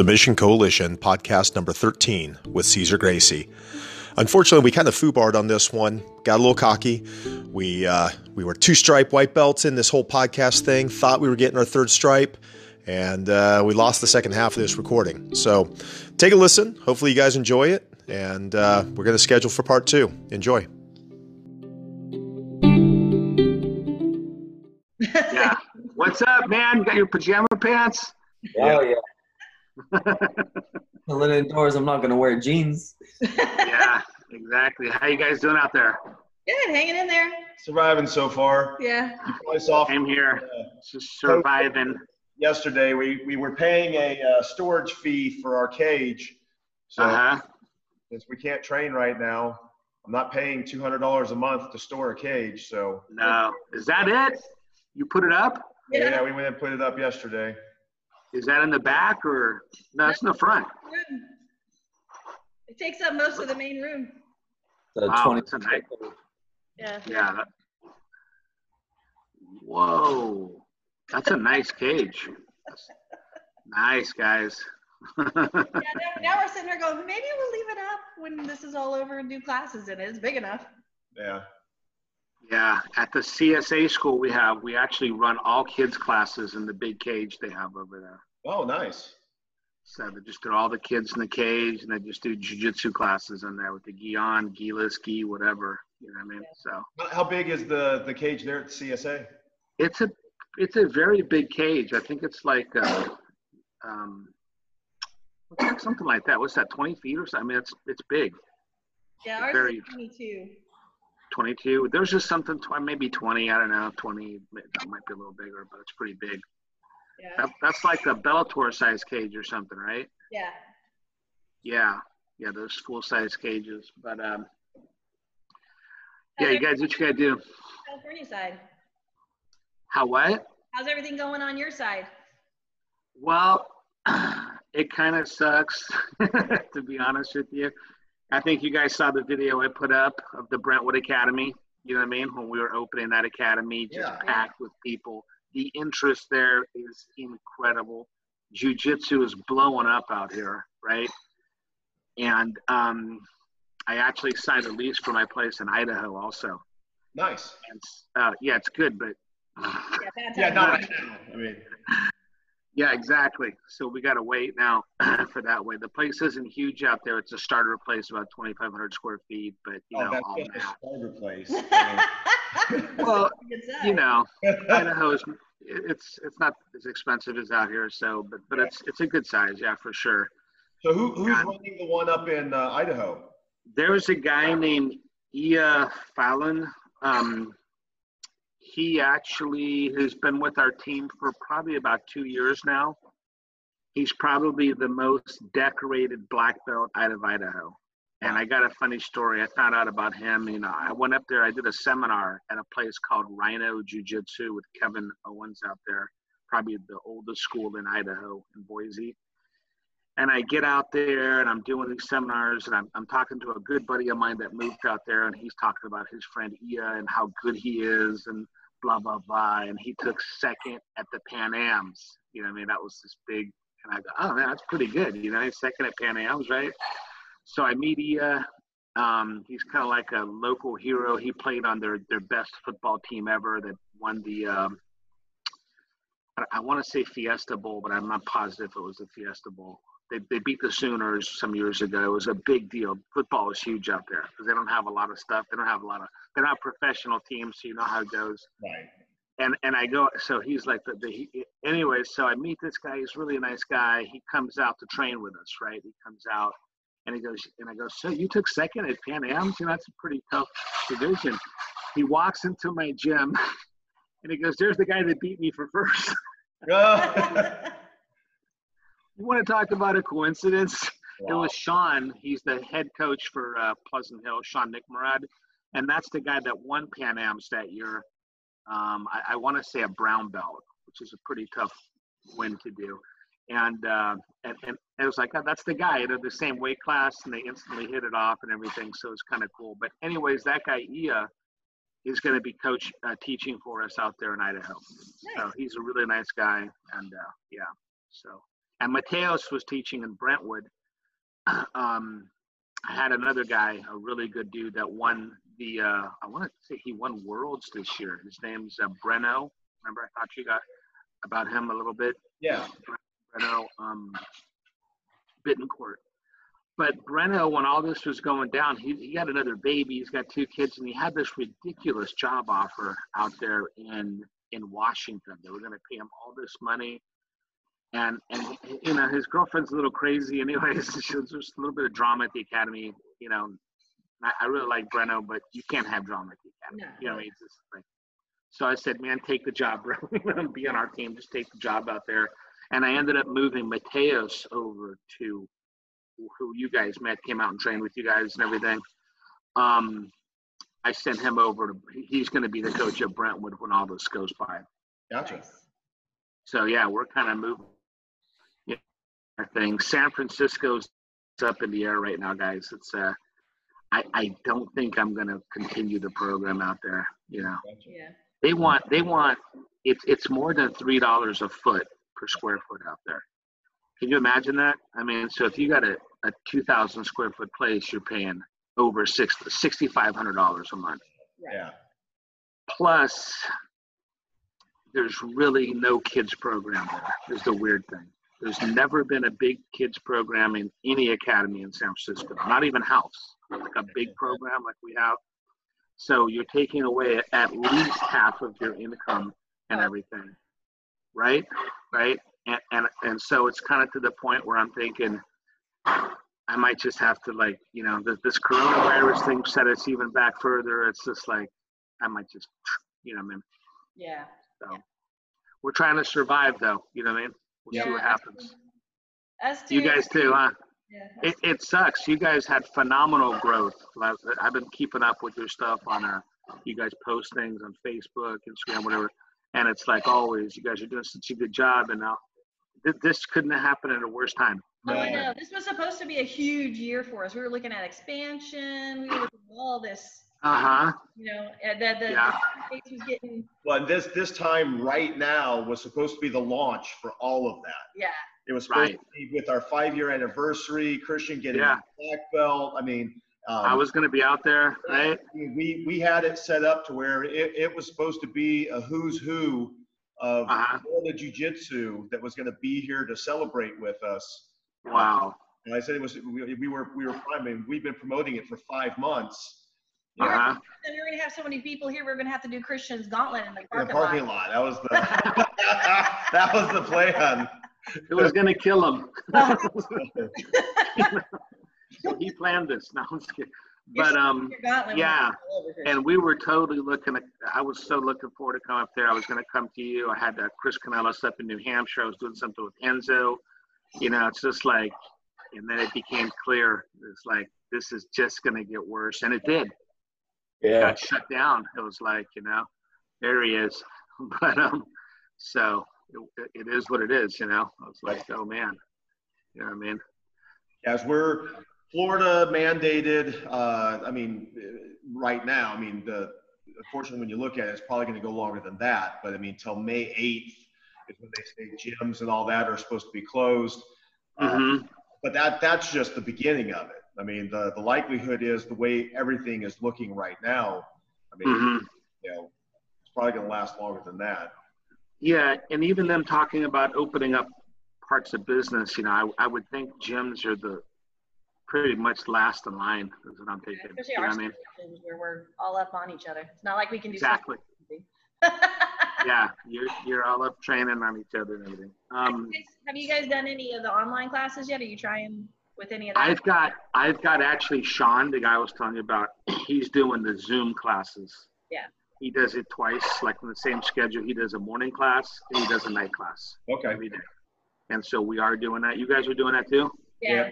Submission Coalition, podcast number 13 with Cesar Gracie. Unfortunately, we kind of foobarred on this one, got a little cocky. We, uh, we were two stripe white belts in this whole podcast thing, thought we were getting our third stripe, and uh, we lost the second half of this recording. So take a listen. Hopefully, you guys enjoy it, and uh, we're going to schedule for part two. Enjoy. yeah. What's up, man? Got your pajama pants? Oh yeah. I live indoors. I'm not gonna wear jeans. yeah, exactly. How you guys doing out there? Good, hanging in there. Surviving so far. Yeah. You probably saw Same here. Just surviving. yesterday. We we were paying a uh, storage fee for our cage, so Uh huh. since we can't train right now, I'm not paying two hundred dollars a month to store a cage. So No. Is that it? You put it up? Yeah, yeah, we went and put it up yesterday. Is that in the back or no? It's in the front. It takes up most of the main room. The Wow, 20 that's a nice. Yeah. Yeah. That, whoa, that's a nice cage. Nice guys. yeah now, now we're sitting there going, maybe we'll leave it up when this is all over and do classes in it. It's big enough. Yeah. Yeah, at the CSA school we have, we actually run all kids classes in the big cage they have over there. Oh, nice. So they just do all the kids in the cage, and they just do jujitsu classes in there with the gi on, gi-less, gi, whatever. You know what I mean? So How- How big is the the cage there at CSA? it's a it's a very big cage. I think it's like uh, um, what's that, something like that. What's that? Twenty feet or something? I mean, it's it's big. Yeah, ours Very- is 22. 22. There's just something, tw- maybe 20. I don't know. 20. That might be a little bigger, but it's pretty big. Yeah. That, that's like a Bellator size cage or something, right? Yeah. Yeah, yeah, those full size cages. But um, yeah, How's you guys, what you gotta do? California side. How what? How's everything going on your side? Well, it kind of sucks, to be honest with you. I think you guys saw the video I put up of the Brentwood Academy. You know what I mean? When we were opening that academy, just Yeah. packed with people. The interest there is incredible. Jiu-jitsu is blowing up out here, right? And um, I actually signed a lease for my place in Idaho also. Nice. And, uh, yeah, it's good, but Yeah, that's Yeah, not right now. I mean, Yeah, exactly. So we got to wait now for that way. The place isn't huge out there. It's a starter place, about 2,500 square feet, but you oh, know, that's all just a that. starter place. Well, you know, mean- Idaho's it's it's not as expensive as out here, so but but it's it's a good size, yeah, for sure. so who who's running the one up in uh, Idaho? There's a guy named Ia Fallon. Um, he actually has been with our team for probably about two years now. He's probably the most decorated black belt out of Idaho. And I got a funny story. I found out about him. You know, I went up there. I did a seminar at a place called Rhino Jiu Jitsu with Kevin Owens out there, probably the oldest school in Idaho in Boise. And I get out there and I'm doing these seminars and I'm, I'm talking to a good buddy of mine that moved out there and he's talking about his friend Ia and how good he is and blah, blah, blah. And he took second at the Pan Ams. You know I mean? That was this big. And I go, oh man, that's pretty good. You know, second at Pan Ams, right? So I meet Ia. Um, he's kind of like a local hero. He played on their, their best football team ever that won the, um, I, I want to say Fiesta Bowl, but I'm not positive it was the Fiesta Bowl they, they beat the Sooners some years ago. It was a big deal. Football is huge out there because they don't have a lot of stuff. They don't have a lot of. They're not professional teams, so you know how it goes. Right. And and I go. So he's like the. the he, anyway, so I meet this guy. He's really a nice guy. He comes out to train with us, right? He comes out and he goes and I go. So you took second at Pan Am's? You know that's a pretty tough division. He walks into my gym and he goes, "There's the guy that beat me for first. you want to talk about a coincidence? It was Sean. He's the head coach for uh, Pleasant Hill, Sean Nickmerad, and that's the guy that won Pan Am's that year. Um, I, I want to say a brown belt, which is a pretty tough win to do. And uh, and, and it was like, oh, that's the guy. They're the same weight class, and they instantly hit it off and everything. So it's kind of cool. But anyways, that guy Ia is going to be coach uh, teaching for us out there in Idaho. So he's a really nice guy, and uh, yeah. So and Mateos was teaching in Brentwood. Um, I had another guy, a really good dude that won the. Uh, I want to say he won worlds this year. His name's uh, Breno. Remember, I thought you got about him a little bit. Yeah. Breno um, Bittencourt. But Breno, when all this was going down, he, he got another baby. He's got two kids, and he had this ridiculous job offer out there in in Washington. They were going to pay him all this money, and and you know his girlfriend's a little crazy, anyways. There's just a little bit of drama at the academy. You know, I, I really like Breno, but you can't have drama at the academy. No. You know, it's just like. So I said, man, take the job, bro. Be on our team. Just take the job out there. And I ended up moving Mateos over to who you guys met, came out and trained with you guys and everything. Um, I sent him over to, he's going to be the coach of Brentwood when all this goes by. Gotcha. So yeah, we're kind of moving yeah, our thing. San Francisco's up in the air right now, guys. It's uh, I I don't think I'm going to continue the program out there. You know, Yeah. they want they want it's it's more than three dollars a foot per square foot out there. Can you imagine that? I mean, so if you got a, a two thousand square foot place, you're paying over six sixty five hundred dollars a month. Yeah. Plus, there's really no kids program there. Is the weird thing. There's never been a big kids program in any academy in San Francisco. Not even house, like a big program like we have. So you're taking away at least half of your income and everything, right? Right? And and, and so it's kind of to the point where I'm thinking. I might just have to like, you know, this, this coronavirus thing set us even back further. It's just like, I might just, you know, what I mean, Yeah. so we're trying to survive though. You know what I mean? We'll see what happens. Us too. You guys too, huh? Yeah. It, it sucks. You guys had phenomenal growth. Like, I've been keeping up with your stuff on uh, you guys post things on Facebook, Instagram, whatever. And it's like always, you guys are doing such a good job. And now th- this couldn't have happened at a worse time. Oh, I know. This was supposed to be a huge year for us. We were looking at expansion. We were looking at all this, Uh huh. you know, and the, the, Yeah. the was getting, Well, this this time right now was supposed to be the launch for all of that. yeah. It was supposed Right. to be with our five year anniversary, Christian getting Yeah. a black belt. I mean, um, I was going to be out there, right? we we had it set up to where it, it was supposed to be a who's who of Uh-huh. Florida Jiu-Jitsu that was going to be here to celebrate with us. Wow. And I said it was we, we were we were I mean we've been promoting it for five months Uh huh. And we we're gonna have so many people here. We are gonna have to do Christian's gauntlet in the in parking, the parking lot. lot. That was the that was the plan. It was going to kill him. so he planned this. No, I'm just kidding. But um, gauntlet yeah. was all over Christian. and we were totally looking at. I was so looking forward to come up there. I was going to come to you. I had uh, Chris Canellis up in New Hampshire. I was doing something with Enzo. You know, it's just like, and then it became clear. It's like this is just going to get worse, and it did. Yeah. got shut down. It was like, you know, there he is. But um, so it, it is what it is, you know. I was like, oh man, you know what I mean? As we're Florida mandated, uh, I mean, uh, right now, I mean, the unfortunately, when you look at it, it's probably going to go longer than that. But I mean, till May 8th is when they say gyms and all that are supposed to be closed. Uh, hmm but that that's just the beginning of it. I mean, the the likelihood is the way everything is looking right now. I mean, hmm you know, it's probably going to last longer than that. Yeah, and even them talking about opening up parts of business, you know, I, I would think gyms are the pretty much last in line. Is what I'm thinking. Especially You know our what I mean? where we're all up on each other. It's not like we can do Exactly. Yeah, you're you're all up training on each other and everything. Um, Have you guys done any of the online classes yet? Are you trying with any of that? I've got I've got actually Sean, the guy I was telling you about. He's doing the Zoom classes. Yeah. He does it twice, like in the same schedule. He does a morning class and he does a night class Okay. every day. And so we are doing that. You guys are doing that too? yeah.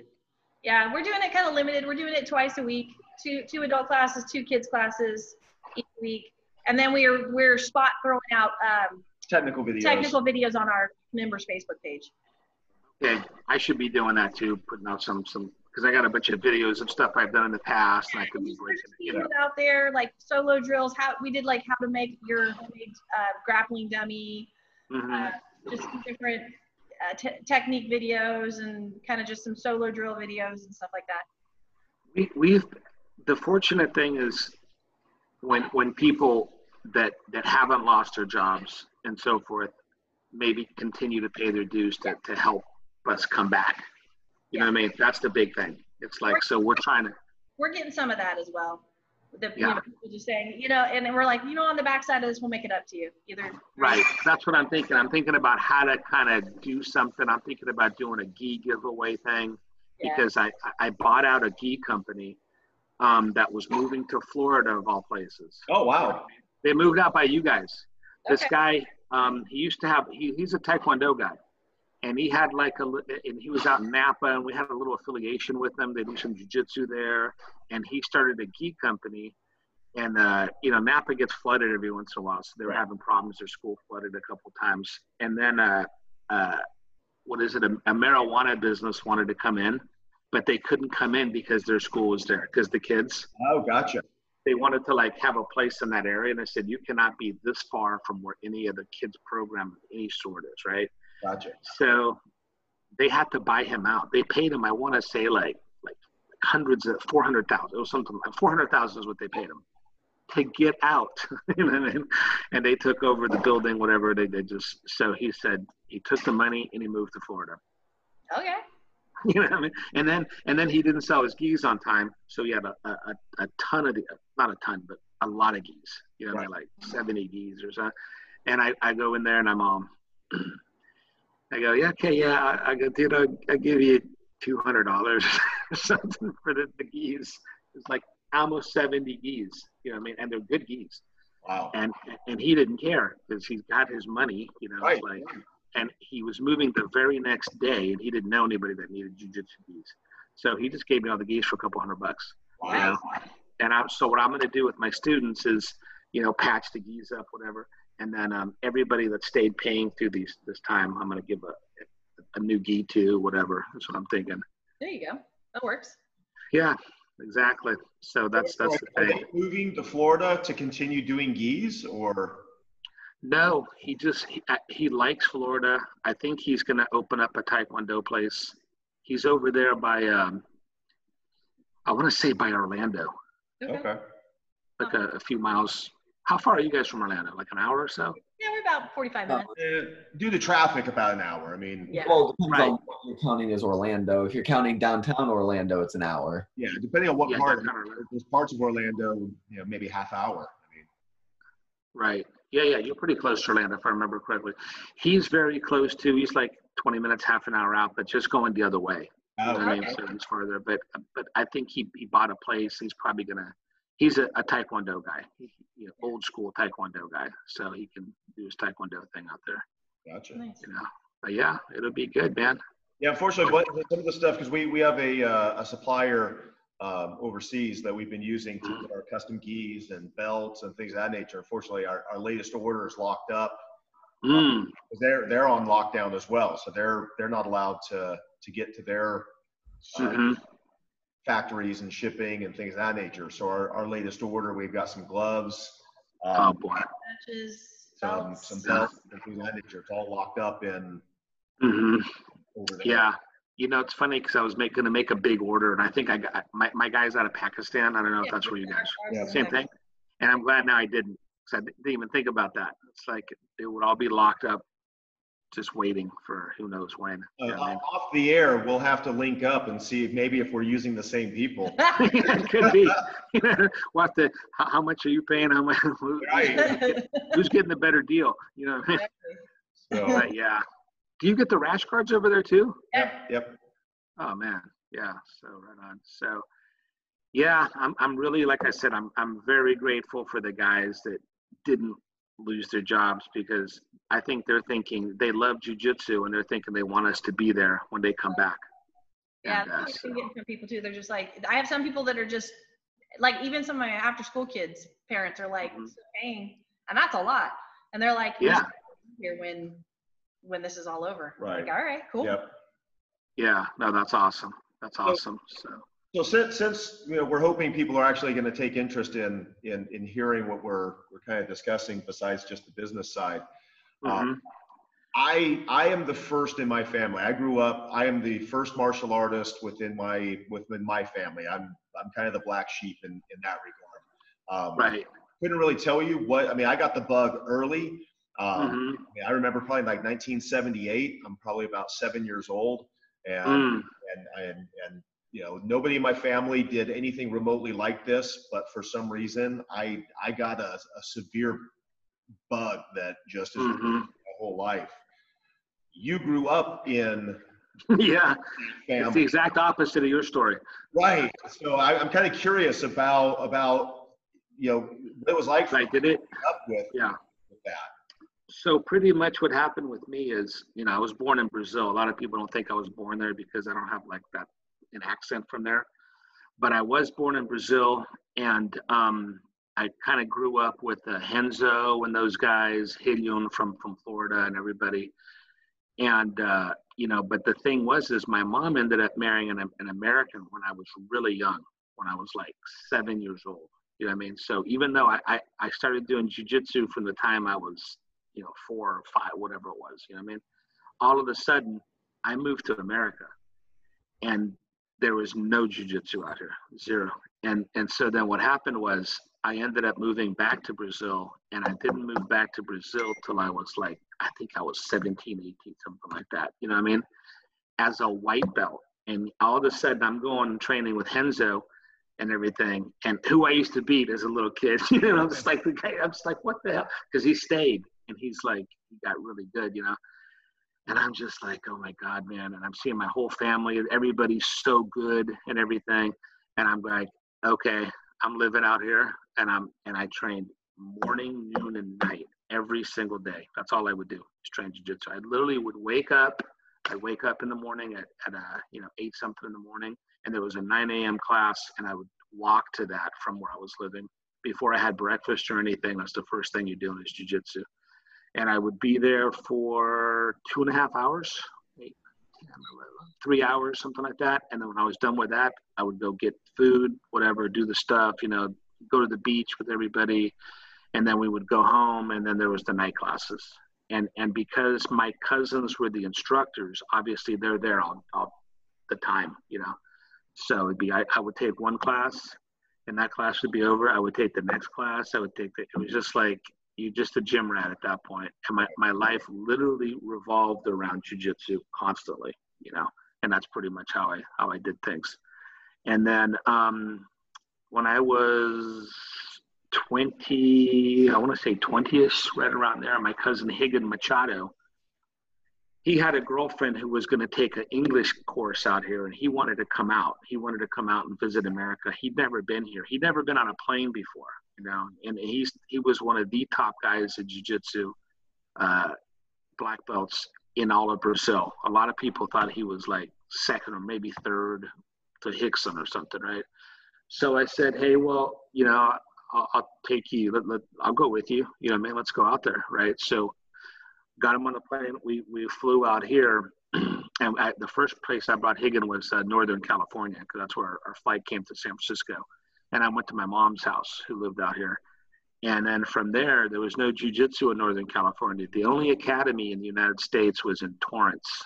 Yeah, we're doing it kind of limited. We're doing it twice a week. Two two adult classes, two kids classes each week. And then we're we're spot throwing out um, Technical videos. technical videos on our members Facebook page. Okay, I should be doing that too, putting out some some because I got a bunch of videos of stuff I've done in the past, and I could be breaking. You know, out there like solo drills. How we did like how to make your homemade uh, grappling dummy. Mhm. uh, just different uh, te- technique videos and kind of just some solo drill videos and stuff like that. we, we've the fortunate thing is when when people that that haven't lost their jobs and so forth maybe continue to pay their dues to, to help us come back you know what i mean that's the big thing it's like so we're trying to We're getting some of that as well. The you Yeah. know, people just saying, you know, and then we're like, you know, on the backside of this, we'll make it up to you. Either right that's what i'm thinking i'm thinking about how to kind of do something i'm thinking about doing a gi giveaway thing Yeah. because I, I- I bought out a gi company um, that was moving to Florida of all places. Oh wow. They moved out by you guys. This Okay. guy, um, he used to have, he, he's a Taekwondo guy. And he had like a, and he was out in Napa and we had a little affiliation with them. They do some jujitsu there. And he started a gi company. And, uh, you know, Napa gets flooded every once in a while. So they were having problems. Their school flooded a couple times. And then, uh, uh, what is it? A, a marijuana business wanted to come in, but they couldn't come in because their school was there. Because the kids, Oh, gotcha. they wanted to like have a place in that area. And I said, you cannot be this far from where any of the kids program of any sort is, right? Gotcha. So they had to buy him out. They paid him, I want to say like like hundreds of four hundred thousand. It was something like four hundred thousand is what they paid him to get out. you know what I mean? And they took over the building, whatever they did. Just so he said he took the money and he moved to Florida. okay. You know what I mean? And then and then he didn't sell his gis on time, so he had a, a, a- a ton of the not a ton, but a lot of gis. You know, what I mean? like seventy gis or something. And I, I go in there and I'm um I go, yeah, okay, yeah. I, I go, dude, I I give you two hundred dollars or something for the, the gis. It's like almost seventy gis. You know what I mean? And they're good gis. Wow. And and he didn't care because he's got his money. You know, Right. like and he was moving the very next day and he didn't know anybody that needed jujitsu gis. So he just gave me all the gis for a couple hundred bucks. You Wow. know? And I'm so what I'm going to do with my students is, you know, patch the gis up, whatever. And then um, everybody that stayed paying through these this time, I'm going to give a, a new gi to, whatever. That's what I'm thinking. There you go. That works. Yeah, exactly. So that's that's the Are thing. they moving to Florida to continue doing gis or? No, he just he, uh, he likes Florida. I think he's going to open up a taekwondo place. He's over there by um, I want to say by Orlando, Okay. like a, a few miles. How far are you guys from Orlando? Like an hour or so? Yeah, we're about 45 minutes. Eh, due to traffic, about an hour. I mean, Yeah. Well, it depends Right. on what you're counting as Orlando. If you're counting downtown Orlando, it's an hour. yeah, depending on what Yeah, part. downtown There's parts of Orlando, you know, maybe half hour. I mean, Right. Yeah, yeah. You're pretty close to Orlando, if I remember correctly. He's very close to. He's like 20 minutes, half an hour out, but just going the other way. You know what I mean? Okay. So he's farther. But but I think he, he bought a place. He's probably gonna. He's a, a taekwondo guy, he, you know, old school taekwondo guy. So he can do his taekwondo thing out there. gotcha. Nice. You know. But yeah, it'll be good, man. Yeah, unfortunately, but some of the stuff because we we have a uh, a supplier um, overseas that we've been using to put our custom gis and belts and things of that nature. Unfortunately, our, our latest order is locked up. Mm, 'cause They're they're on lockdown as well, so they're they're not allowed to to get to their uh, mhm. Factories and shipping and things of that nature. So our, our latest order, we've got some gloves, Oh um, boy. Some belts. some belts and things of that nature. It's all locked up in hmm over there. Yeah. You know, it's funny because I was going to make a big order, and I think I got my, my guy's out of Pakistan. I don't know if Yeah, that's where you guys. ours Yeah. Same thing. And I'm glad now I didn't, because I didn't even think about that. It's like it would all be locked up, just waiting for who knows when. Uh, You know what I mean? off the air, we'll have to link up and see if maybe if we're using the same people. it could be. what the? How, how much are you paying? How much? who- Right. Who's getting the better deal? You know. What I mean? So, But yeah. Do you get the rash guards over there too? Yeah. yep. Oh man, yeah. So right on. So yeah, I'm I'm really like I said, I'm I'm very grateful for the guys that didn't lose their jobs because I think they're thinking they love jujitsu and they're thinking they want us to be there when they come back. Yeah, And, uh, so- what getting from people too. They're just like, I have some people that are just like, even some of my after school kids, parents are like, Mhm. "So paying, and that's a lot. And they're like, Yeah. here when when this is all over. Right. Like, all right, cool. Yep. yeah, no, that's awesome. That's awesome. So So since, since you know, we're hoping people are actually going to take interest in, in, in hearing what we're, we're kind of discussing besides just the business side, mhm. I I am the first in my family. I grew up. I am the first martial artist within my within my family. I'm I'm kind of the black sheep in in that regard. Um, right. Couldn't really tell you what. I mean, I got the bug early. Um, Mhm. I, mean, I remember probably like 1978. I'm probably about seven years old, and Mm. and and and you know nobody in my family did anything remotely like this. But for some reason, I I got a, a severe bug that just is Mhm. my whole life. You grew up in yeah, it's the exact opposite of your story. right? So I, I'm kind of curious about about you know what it was like Right? Did it? up with, Yeah. with that. So pretty much what happened with me is, you know, I was born in Brazil. A lot of people don't think I was born there because I don't have like that an accent from there. But I was born in Brazil, and um, I kind of grew up with uh, Renzo and those guys, Hilion from from Florida, and everybody. And uh, you know, but the thing was, is my mom ended up marrying an, an American when I was really young, when I was like seven years old. You know what I mean? So even though I, I, I started doing jujitsu from the time I was, you know, four or five, whatever it was, you know what I mean? All of a sudden, I moved to America and there was no jujitsu out here, zero. And, and so then what happened was I ended up moving back to Brazil and I didn't move back to Brazil till I was like, I think I was 17, 18, something like that. You know what I mean? As a white belt. And all of a sudden I'm going training with Renzo and everything, and who I used to beat as a little kid. You know, I'm just like the guy. I'm just like, what the hell? Because he stayed, and he's like, he got really good. You know, and I'm just like, oh my god, man. And I'm seeing my whole family, everybody's so good and everything, and I'm like, okay, I'm living out here, and I'm and I trained morning, noon, and night every single day. That's all I would do is train jiu-jitsu. I literally would wake up. I'd wake up in the morning at, at uh, you know, eight something in the morning, and there was a 9 a.m. class, and I would walk to that from where I was living. Before I had breakfast or anything, that's the first thing you do is jujitsu. And I would be there for two and a half hours, eight, 10, 11, three hours, something like that. And then when I was done with that, I would go get food, whatever, do the stuff, you know, go to the beach with everybody. And then we would go home, and then there was the night classes. And and because my cousins were the instructors, obviously they're there all, all the time, you know. So it'd be I, I would take one class, and that class would be over. I would take the next class. I would take the, it was just like you just a gym rat at that point. And my, my life literally revolved around jujitsu constantly, you know. And that's pretty much how I how I did things. And then um, when I was 20, I want to say 20ish, right around there, my cousin Rigan Machado, he had a girlfriend who was going to take an English course out here and he wanted to come out. He wanted to come out and visit America. He'd never been here. He'd never been on a plane before, you know, and he's, he was one of the top guys in jiu-jitsu, uh, black belts in all of Brazil. A lot of people thought he was like second or maybe third to Rickson or something, right? So I said, hey, well, you know, I'll, I'll take you. Let, let, I'll go with you. You know, man, let's go out there, right? So got him on the plane. We we flew out here, and I, the first place I brought Rigan was uh, Northern California because that's where our, our flight came to San Francisco. And I went to my mom's house, who lived out here. And then from there, there was no jujitsu in Northern California. The only academy in the United States was in Torrance,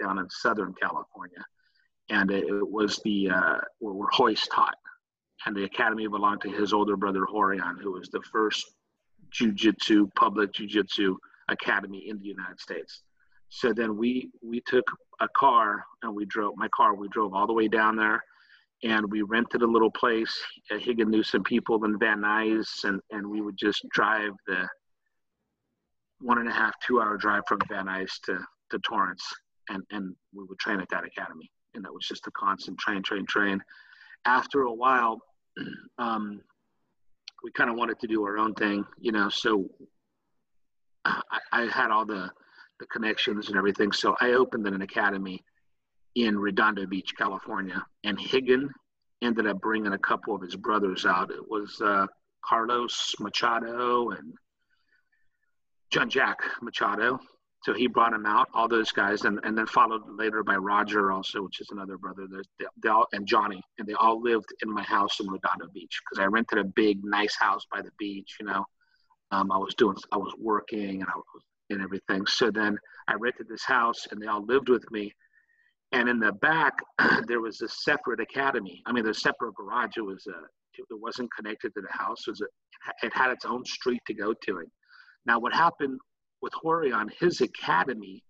down in Southern California, and it, was the uh, where, where Royce taught and the academy belonged to his older brother Rorion, who was the first jujitsu public jujitsu academy in the United States. So then we we took a car and we drove my car. We drove all the way down there, and we rented a little place. Rigan knew some people in Van Nuys, and and we would just drive the one and a half two hour drive from Van Nuys to to Torrance, and and we would train at that academy, and that was just a constant train, train, train. After a while, um, we kind of wanted to do our own thing, you know. So I, I had all the the connections and everything. So I opened an academy in Redondo Beach, California, and Rigan ended up bringing a couple of his brothers out. It was uh, Carlos Machado and Jean Jacques Machado. So he brought him out, all those guys, and, and then followed later by Roger also, which is another brother. They, they all, and Johnny, and they all lived in my house in Redondo Beach because I rented a big, nice house by the beach. You know, um, I was doing, I was working, and I was and everything. So then I rented this house, and they all lived with me. And in the back, there was a separate academy. I mean, the separate garage. It was a, it wasn't connected to the house. It was a, it had its own street to go to it. Now, what happened with Rorion, his academy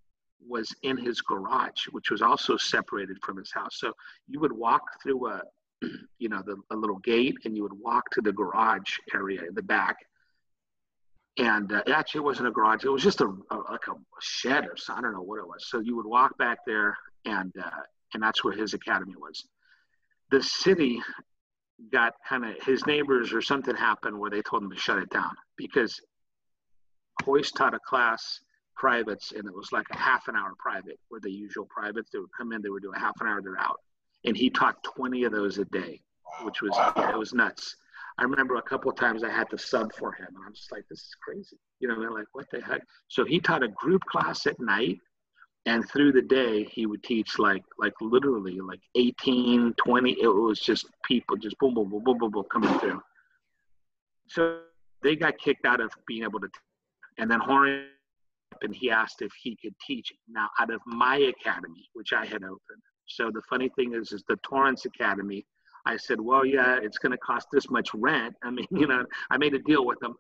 was in his garage, which was also separated from his house. So you would walk through a, you know, the, a little gate, and you would walk to the garage area in the back. And uh, actually, it wasn't a garage; it was just a, a like a shed or something. I don't know what it was. So you would walk back there, and uh, and that's where his academy was. The city got kind of his neighbors or something happened where they told him to shut it down because Royce taught a class privates and it was like a half an hour private where the usual privates they would come in they would do a half an hour they're out and he taught 20 of those a day which was yeah, it was nuts i remember a couple of times i had to sub for him and i'm just like this is crazy you know mean? like what the heck so he taught a group class at night and through the day he would teach like like literally like 18 20 it was just people just boom boom boom boom boom, boom coming through so they got kicked out of being able to and then Horn and he asked if he could teach now out of my academy, which I had opened. So the funny thing is, is the Torrance Academy. I said, well, yeah, it's going to cost this much rent. I mean, you know, I made a deal with them,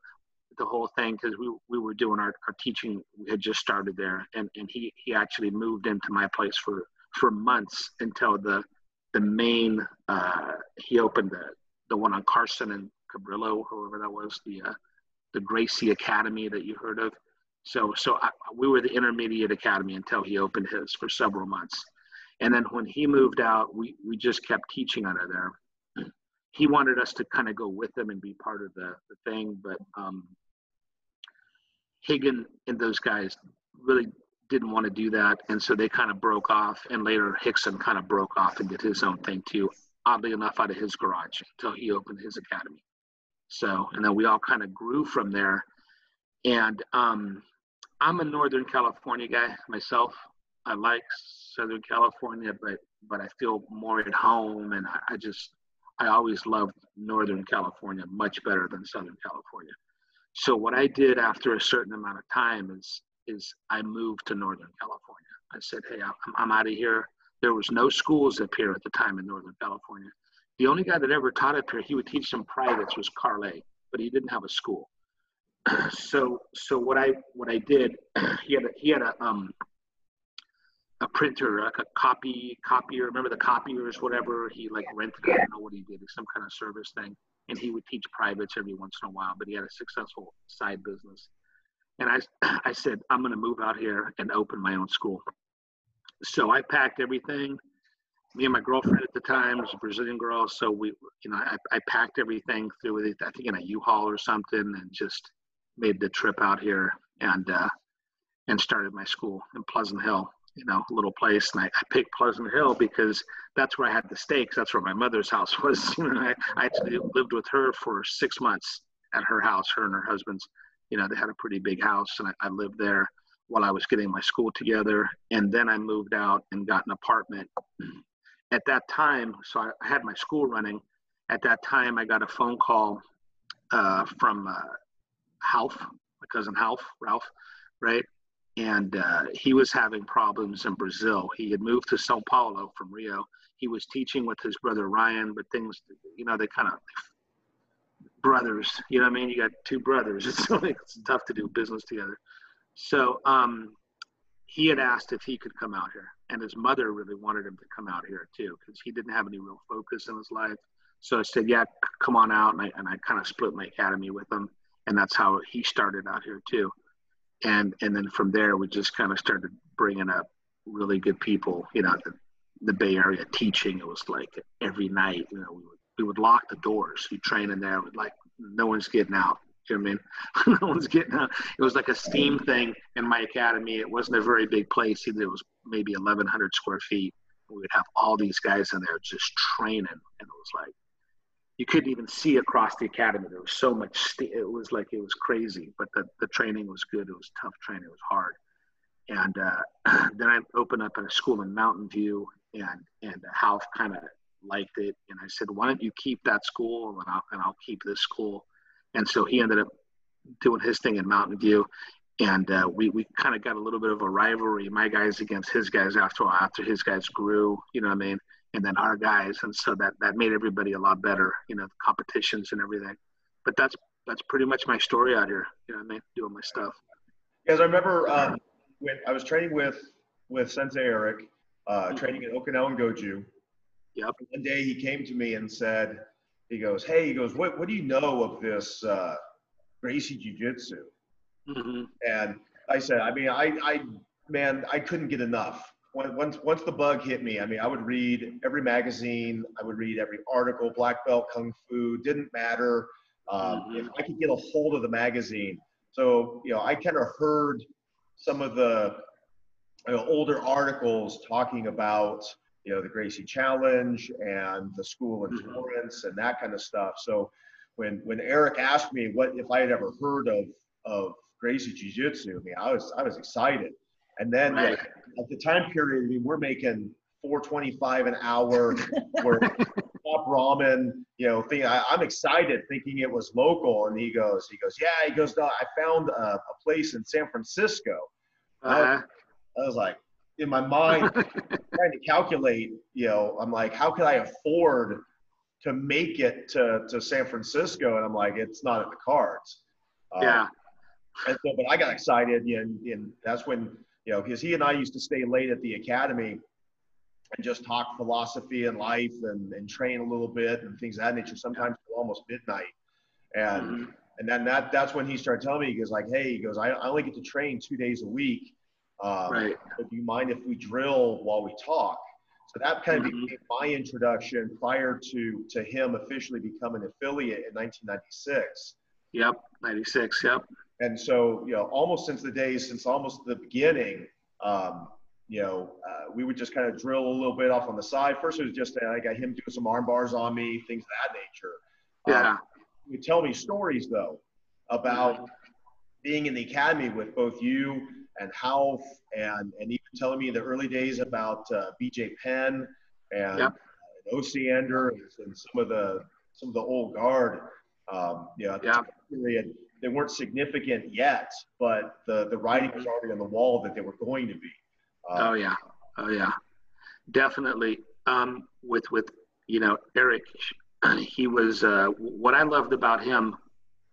the whole thing, because we, we were doing our, our teaching. We had just started there, and, and he, he actually moved into my place for, for months until the the main uh, he opened the the one on Carson and Cabrillo, whoever that was, the uh, the Gracie Academy that you heard of. So, so I, we were the intermediate academy until he opened his for several months. And then when he moved out, we, we just kept teaching under there. He wanted us to kind of go with him and be part of the, the thing, but um, Rigan and those guys really didn't want to do that. And so they kind of broke off. And later, Rickson kind of broke off and did his own thing too, oddly enough, out of his garage until he opened his academy. So, and then we all kind of grew from there. And um, I'm a Northern California guy myself. I like Southern California, but but I feel more at home, and I, I just I always loved Northern California much better than Southern California. So what I did after a certain amount of time is is I moved to Northern California. I said, hey, I'm, I'm out of here. There was no schools up here at the time in Northern California. The only guy that ever taught up here, he would teach some privates, was Carle, but he didn't have a school. so so what I what I did, he had a, he had a um a printer, like a copy copier. Remember the copiers, whatever. He like rented. I don't know what he did, some kind of service thing, and he would teach privates every once in a while. But he had a successful side business. And I I said I'm going to move out here and open my own school. So I packed everything me and my girlfriend at the time was a Brazilian girl, so we, you know, I, I packed everything through I think in a U-Haul or something, and just made the trip out here and uh, and started my school in Pleasant Hill, you know, little place. And I, I picked Pleasant Hill because that's where I had the stakes. That's where my mother's house was. You know, I, I actually lived with her for six months at her house, her and her husband's. You know, they had a pretty big house, and I, I lived there while I was getting my school together. And then I moved out and got an apartment at that time, so I had my school running. At that time, I got a phone call uh, from uh, Ralph, my cousin Half, Ralph, right? And uh, he was having problems in Brazil. He had moved to Sao Paulo from Rio. He was teaching with his brother Ryan, but things, you know, they kind of brothers. You know what I mean? You got two brothers. It's like it's tough to do business together. So um, he had asked if he could come out here and his mother really wanted him to come out here too because he didn't have any real focus in his life so i said yeah come on out and i, and I kind of split my academy with him and that's how he started out here too and and then from there we just kind of started bringing up really good people you know the, the bay area teaching it was like every night you know we would, we would lock the doors you train in there like no one's getting out you know what I mean? no one's getting out. It was like a steam thing in my academy. It wasn't a very big place. either It was maybe 1,100 square feet. We would have all these guys in there just training, and it was like you couldn't even see across the academy. There was so much. St- it was like it was crazy, but the the training was good. It was tough training. It was hard. And uh, then I opened up at a school in Mountain View, and and Ralph kind of liked it, and I said, "Why don't you keep that school, and I'll and I'll keep this school." And so he ended up doing his thing in Mountain View. and uh, we we kind of got a little bit of a rivalry, my guys against his guys after after his guys grew, you know what I mean, and then our guys, and so that that made everybody a lot better, you know, the competitions and everything. But that's that's pretty much my story out here, you know what I mean, doing my stuff. Because I remember um, when I was training with with Sensei Eric, uh, Mhm. training at Okinawan Goju. Yep. One day he came to me and said, he goes, "Hey, he goes, what what do you know of this uh, Gracie Jiu Jitsu?" hmm And I said, I mean, I, I, man, I couldn't get enough. When, once, once the bug hit me, I mean, I would read every magazine, I would read every article, black belt, kung fu, didn't matter. Um, Mhm. If I could get a hold of the magazine. So, you know, I kind of heard some of the you know, older articles talking about, you know, the Gracie Challenge and the school in Mhm. Florence and that kind of stuff. So when, when Eric asked me what, if I had ever heard of, of Gracie Jiu Jitsu. I mean, I was I was excited. And then Right. At the time period, I mean, we're making 425 an hour. we're top ramen, you know, thing. I, I'm excited thinking it was local. And he goes, he goes, yeah, he goes, no, I found a, a place in San Francisco. Uh-huh. I was like, in my mind, trying to calculate, you know, I'm like, how could I afford to make it to, to San Francisco? And I'm like, it's not in the cards. Um, yeah. and so, but I got excited, and, and that's when, you know, because he and I used to stay late at the academy and just talk philosophy and life and, and train a little bit and things of that nature, sometimes almost midnight. And, Mhm. and then that, that's when he started telling me, he goes like, hey, he goes, I, I only get to train two days a week. Um, Right. but do you mind if we drill while we talk? So that kind of Mhm. became my introduction prior to, to him officially becoming an affiliate in 1996 Yep. 96. Yep. And so you know almost since the days since almost the beginning um, you know uh, we would just kind of drill a little bit off on the side first it was just uh, i got him doing some arm bars on me things of that nature Yeah. um, he would tell me stories though about being in the academy with both you and Ralph and and even telling me the early days about uh, bj penn and, Yep. and Osiander and, and some of the some of the old guard um, you know, Yeah. period they weren't significant yet, but the, the writing was already on the wall that they were going to be. Uh, Oh yeah, oh yeah, definitely. Um, with with you know Eric, he was uh, what I loved about him,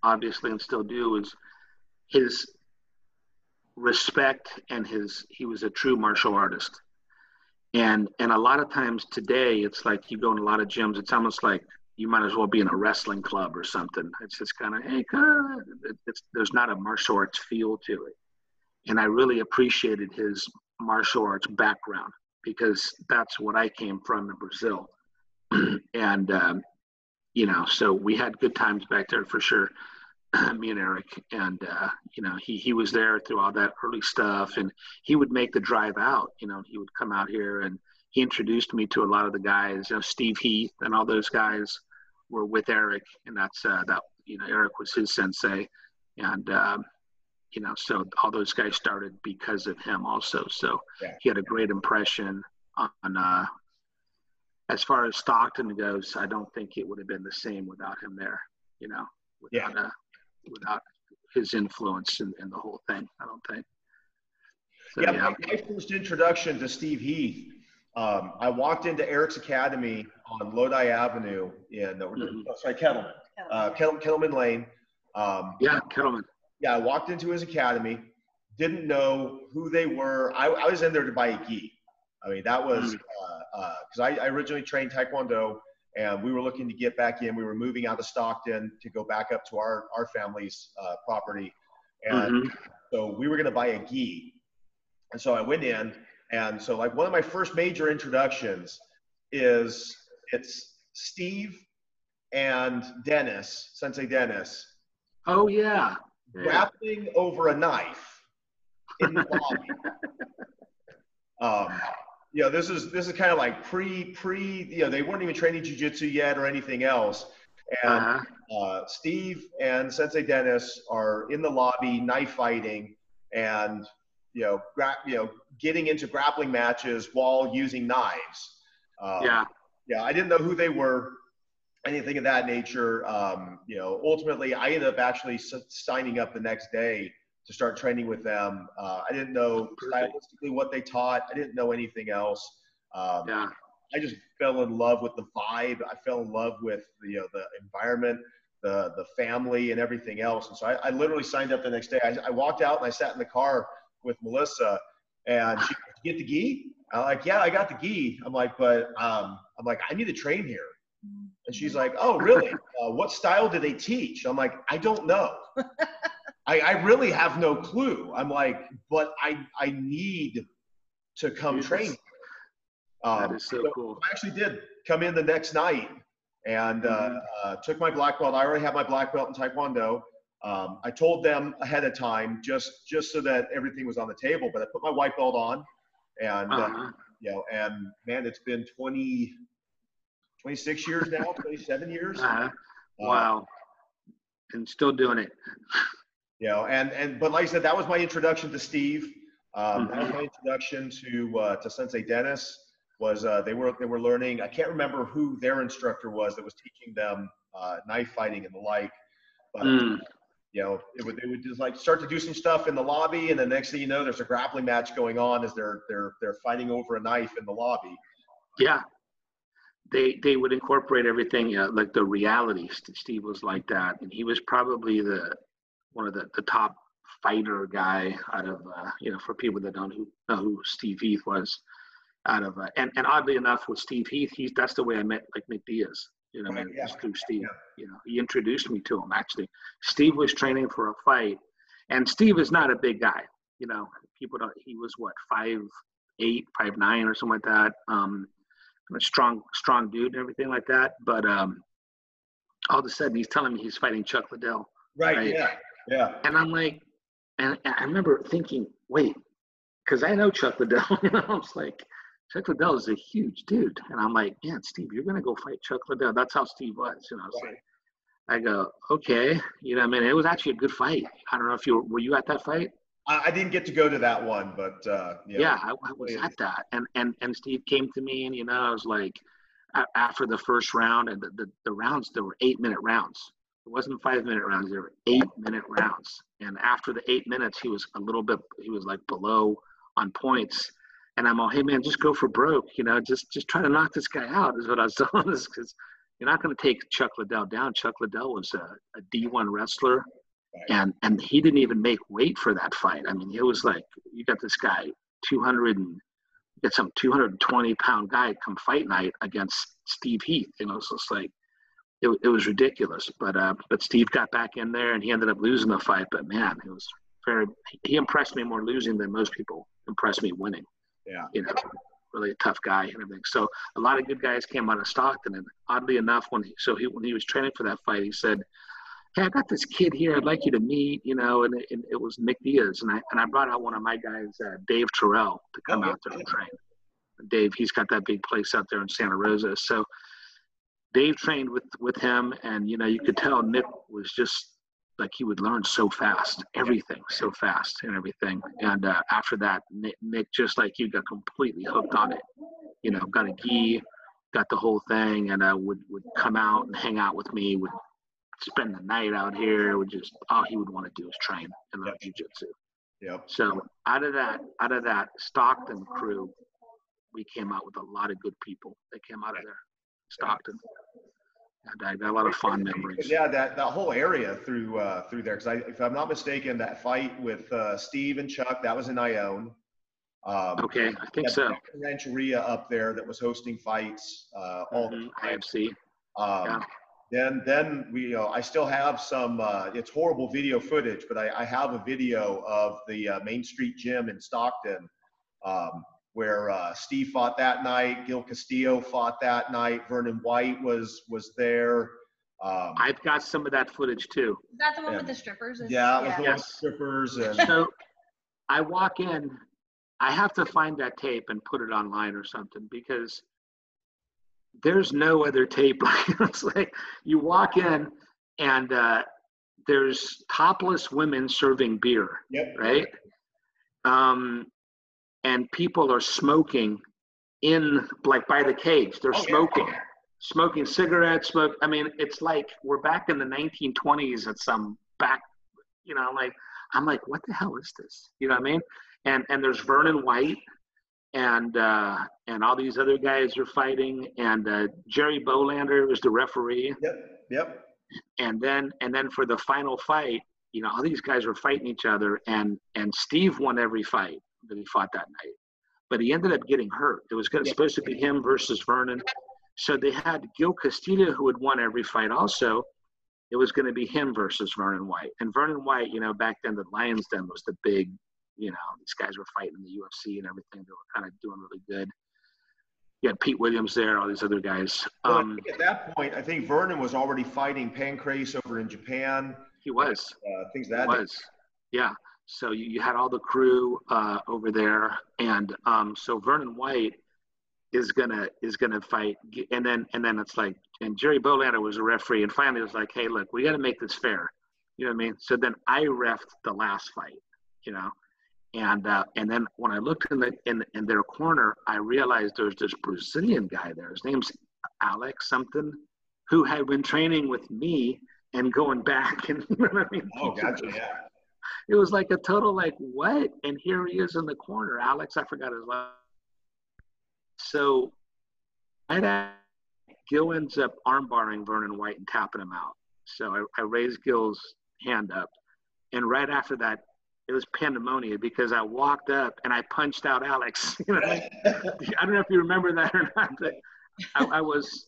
obviously, and still do is his respect and his he was a true martial artist. And and a lot of times today, it's like you go in a lot of gyms. It's almost like you might as well be in a wrestling club or something. It's just kind of hey, there's not a martial arts feel to it. And I really appreciated his martial arts background because that's what I came from in Brazil. and, um, you know, so we had good times back there for sure, me and Eric. And, uh, you know, he, he was there through all that early stuff and he would make the drive out, you know, he would come out here and he introduced me to a lot of the guys, you know, Steve Heath and all those guys were with Eric. And that's, uh, that, you know, Eric was his sensei. And, um, you know, so all those guys started because of him also. So Yeah. he had a great impression on, uh, as far as Stockton goes, I don't think it would have been the same without him there, you know, without, uh, without his influence in, in the whole thing. I don't think. So, yeah, yeah. My, my first introduction to Steve Heath, um, I walked into Eric's Academy on Lodi Avenue in, uh, Mhm. oh, sorry, Kettleman, uh, Kettle, Kettleman Lane. Um, Yeah, Kettleman. yeah, I walked into his academy, didn't know who they were. I, I was in there to buy a gi. I mean, that was because I, I originally trained Taekwondo and we were looking to get back in. We were moving out of Stockton to go back up to our, our family's uh, property. And Mhm. so we were going to buy a gi. And so I went in. And so, like, one of my first major introductions is it's Steve and Dennis, Sensei Dennis, Oh, yeah. yeah. grappling over a knife in the lobby. um, you know, this is this is kind of like pre pre. You know, they weren't even training jujitsu yet or anything else. And Uh-huh. uh, Steve and Sensei Dennis are in the lobby knife fighting and you know, gra- you know, getting into grappling matches while using knives. Um, Yeah. yeah, I didn't know who they were, anything of that nature. Um, you know, ultimately, I ended up actually s- signing up the next day to start training with them. Uh, I didn't know stylistically what they taught. I didn't know anything else. Um, Yeah. I just fell in love with the vibe. I fell in love with the you know, the environment, the the family, and everything else. And so I, I literally signed up the next day. I, I walked out and I sat in the car with Melissa, and she get the gi. I'm like, yeah, I got the gi. I'm like, but um, I'm like, I need to train here. And she's like, oh, really? Uh, what style do they teach? I'm like, I don't know. I, I really have no clue. I'm like, but I I need to come Yes. train. That Um, is so cool. I actually did come in the next night and uh, Mhm. uh, took my black belt. I already had my black belt in Taekwondo. Um, I told them ahead of time just just so that everything was on the table. But I put my white belt on, and uh, Uh-huh. you know, and man, it's been 20, 26 years now, 27 years. Uh-huh. Uh, Wow. And still doing it. you know, and and but like I said, that was my introduction to Steve. Um, That was Mhm. my introduction to uh, to Sensei Dennis. Was uh, they were they were learning? I can't remember who their instructor was that was teaching them uh, knife fighting and the like. But Mm. You know, it would they would just like start to do some stuff in the lobby, and the next thing you know, there's a grappling match going on as they're they're they're fighting over a knife in the lobby. Yeah. They they would incorporate everything uh, like the reality. Steve was like that, and he was probably the one of the, the top fighter guy out of uh, you know for people that don't who, know who Steve Heath was out of uh, and and oddly enough with Steve Heath, he's that's the way I met like Nick Diaz. You know, I mean, yeah. just through Steve. You know, he introduced me to him actually. Steve was training for a fight, and Steve is not a big guy. You know, people don't. He was what five eight, five nine, or something like that. Um, a strong, strong dude and everything like that. But um, all of a sudden, he's telling me he's fighting Chuck Liddell, Right. Right. Yeah. Yeah. and I'm like, and I remember thinking, wait, because I know Chuck Liddell. You know, I was like, Chuck Liddell is a huge dude, and I'm like, man, Steve, you're gonna go fight Chuck Liddell. That's how Steve was. You know, it's Right. like. I go, okay, you know, I mean, it was actually a good fight. I don't know if you were, were you at that fight? I, I didn't get to go to that one, but uh, know, yeah, I, I was at that, and and and Steve came to me, and you know, I was like, after the first round, and the, the the rounds, there were eight minute rounds. It wasn't five minute rounds; they were eight minute rounds. And after the eight minutes, he was a little bit, he was like below on points. And I'm all, hey man, just go for broke, you know, just just try to knock this guy out. Is what I was telling us because you're not going to take Chuck Liddell down. Chuck Liddell was a, a D1 wrestler, and and he didn't even make weight for that fight. I mean, it was like you got this guy 200 and you got some 220 pound guy come fight night against Steve Heath. You know, so it's like it, it was ridiculous. But uh, but Steve got back in there and he ended up losing the fight. But man, it was very. He impressed me more losing than most people impressed me winning. Yeah. You know, really a tough guy and everything. So a lot of good guys came out of Stockton, and oddly enough, when he, so he when he was training for that fight, he said. Hey, I got this kid here. I'd like you to meet, you know, and it, and it was Nick Diaz, and I and I brought out one of my guys, uh, Dave Terrell, to come Oh, out there and train. Dave, he's got that big place out there in Santa Rosa. So Dave trained with with him, and you know, you could tell Nick was just like he would learn so fast, everything so fast and everything. And uh, after that, Nick, Nick, just like you, got completely hooked on it. You know, got a gi, got the whole thing, and uh, would would come out and hang out with me. Would spend the night out here. Would just all he would want to do is train and learn jujitsu. Yep. So out of that, out of that Stockton crew, we came out with a lot of good people that came out of there, Stockton, I got a lot of fond memories. Yeah, that, that whole area through uh, through there. Because I, if I'm not mistaken, that fight with uh, Steve and Chuck that was in Ione. Um, Okay, I think so. Rancheria up there that was hosting fights uh, all the Mhm, time. IFC. Um, Yeah. Then, then we, you know, I still have some. Uh, it's horrible video footage, but I, I have a video of the uh, Main Street Gym in Stockton, um, where uh, Steve fought that night. Gil Castillo fought that night. Vernon White was was there. Um, I've got some of that footage too. Is that the one Yeah. with the strippers? Is- yeah, it was the one with Yes. strippers and So I walk in, I have to find that tape and put it online or something because there's no other tape. it's like you walk in and uh, there's topless women serving beer, yep, right? Um, and people are smoking in like by the cage. They're Oh, yeah. smoking, smoking cigarettes. Smoke. I mean, it's like we're back in the 1920s at some back. You know, like I'm like, what the hell is this? You know what I mean? And and there's Vernon White, and uh, and all these other guys are fighting, and uh, Jerry Bolander was the referee. Yep. Yep. And then and then for the final fight, you know, all these guys were fighting each other, and and Steve won every fight that he fought that night, but he ended up getting hurt. It was gonna, supposed to be him versus Vernon. So they had Gil Castillo, who had won every fight also. It was going to be him versus Vernon White. And Vernon White, you know, back then the Lions Den was the big, you know, these guys were fighting in the UFC and everything. They were kind of doing really good. You had Pete Williams there, all these other guys. Well, Um, at that point, I think Vernon was already fighting Pancrase over in Japan. he was. Uh, things It that was. Yeah. So you, you had all the crew uh, over there, and um, so Vernon White is gonna is gonna fight, and then and then it's like, and Jerry Bolander was a referee, and finally it was like, hey, look, we got to make this fair. You know what I mean? So then I refed the last fight, you know, and uh, and then when I looked in the in in their corner, I realized there's this Brazilian guy there. His name's Alex something, who had been training with me and going back, and you know what I mean? Oh, gotcha. Yeah. It was like a total like what? And here he is in the corner. Alex i forgot his last so right gil ends up armbarring vernon white and tapping him out. So I, I raised gil's hand up. And right after that it was pandemonium because i walked up and i punched out alex. You know, i don't know if you remember that or not but I, I was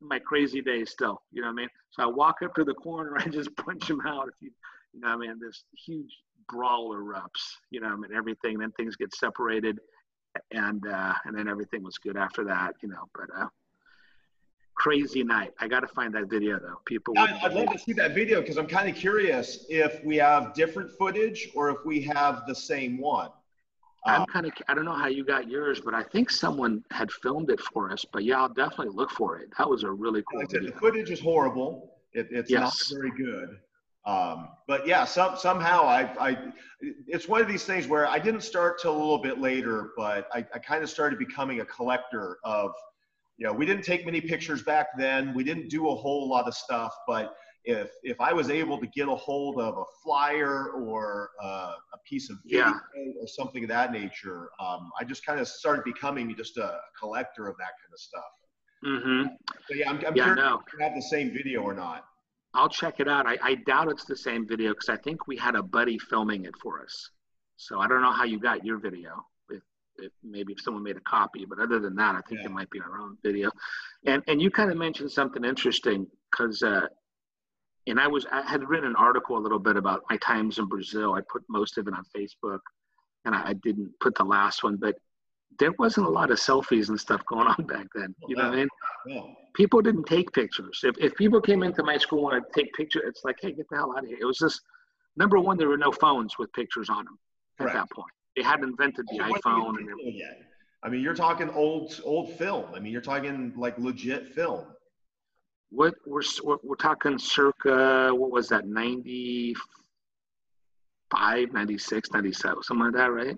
my crazy days still. You know what i mean? So i walk up to the corner i just punch him out. If you you know, I mean, this huge brawl erupts, you know, I mean, everything, then things get separated and, uh, and then everything was good after that, you know, but, uh, crazy night. I got to find that video though. People, I'd, I'd love to see that video because I'm kind of curious if we have different footage or if we have the same one. I'm Um, kind of, I don't know how you got yours, but I think someone had filmed it for us, but yeah, I'll definitely look for it. That was a really cool like I said, the footage is horrible. It, it's Yes. not very good. Um, but yeah, some, somehow I, I, it's one of these things where I didn't start till a little bit later, but I, I kind of started becoming a collector of, you know, we didn't take many pictures back then. We didn't do a whole lot of stuff, but if, if I was able to get a hold of a flyer or uh, a piece of video Yeah. or something of that nature, um, I just kind of started becoming just a collector of that kind of stuff. Mm-hmm. So yeah, I'm, I'm Yeah, curious no. if we have the same video or not. I'll check it out. I, I doubt it's the same video because I think we had a buddy filming it for us. So I don't know how you got your video. If, if maybe if someone made a copy, but other than that, I think Yeah. it might be our own video. And and you kind of mentioned something interesting because, uh, and I was I had written an article a little bit about my times in Brazil. I put most of it on Facebook, and I, I didn't put the last one, but there wasn't a lot of selfies and stuff going on back then. You know what I mean? Yeah. people didn't take pictures. If, if people came into my school and wanted to take pictures, it's like, hey, get the hell out of here. It was just number one, there were no phones with pictures on them at Correct. that point. They hadn't invented the So iPhone. And everything. yet? I mean, you're talking old old film. I mean, you're talking like legit film. what we're, we're we're talking circa what was that 95 96 97 something like that right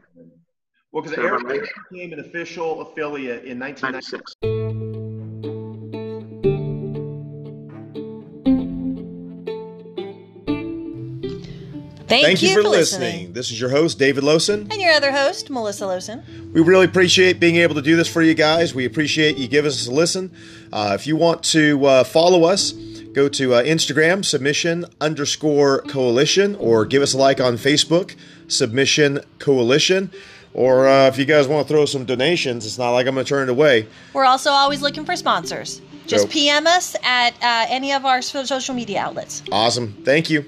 Well, because Sound Air about right? became an official affiliate in 1996. 96 Thank, you, for listening. This is your host, David Lowson. And your other host, Melissa Lowson. We really appreciate being able to do this for you guys. We appreciate you giving us a listen. Uh, if you want to uh, follow us, go to uh, Instagram, submission underscore coalition, or give us a like on Facebook, submission coalition. Or uh, if you guys want to throw some donations, it's not like I'm going to turn it away. We're also always looking for sponsors. Just So- PM us at uh, any of our social media outlets. Awesome. Thank you.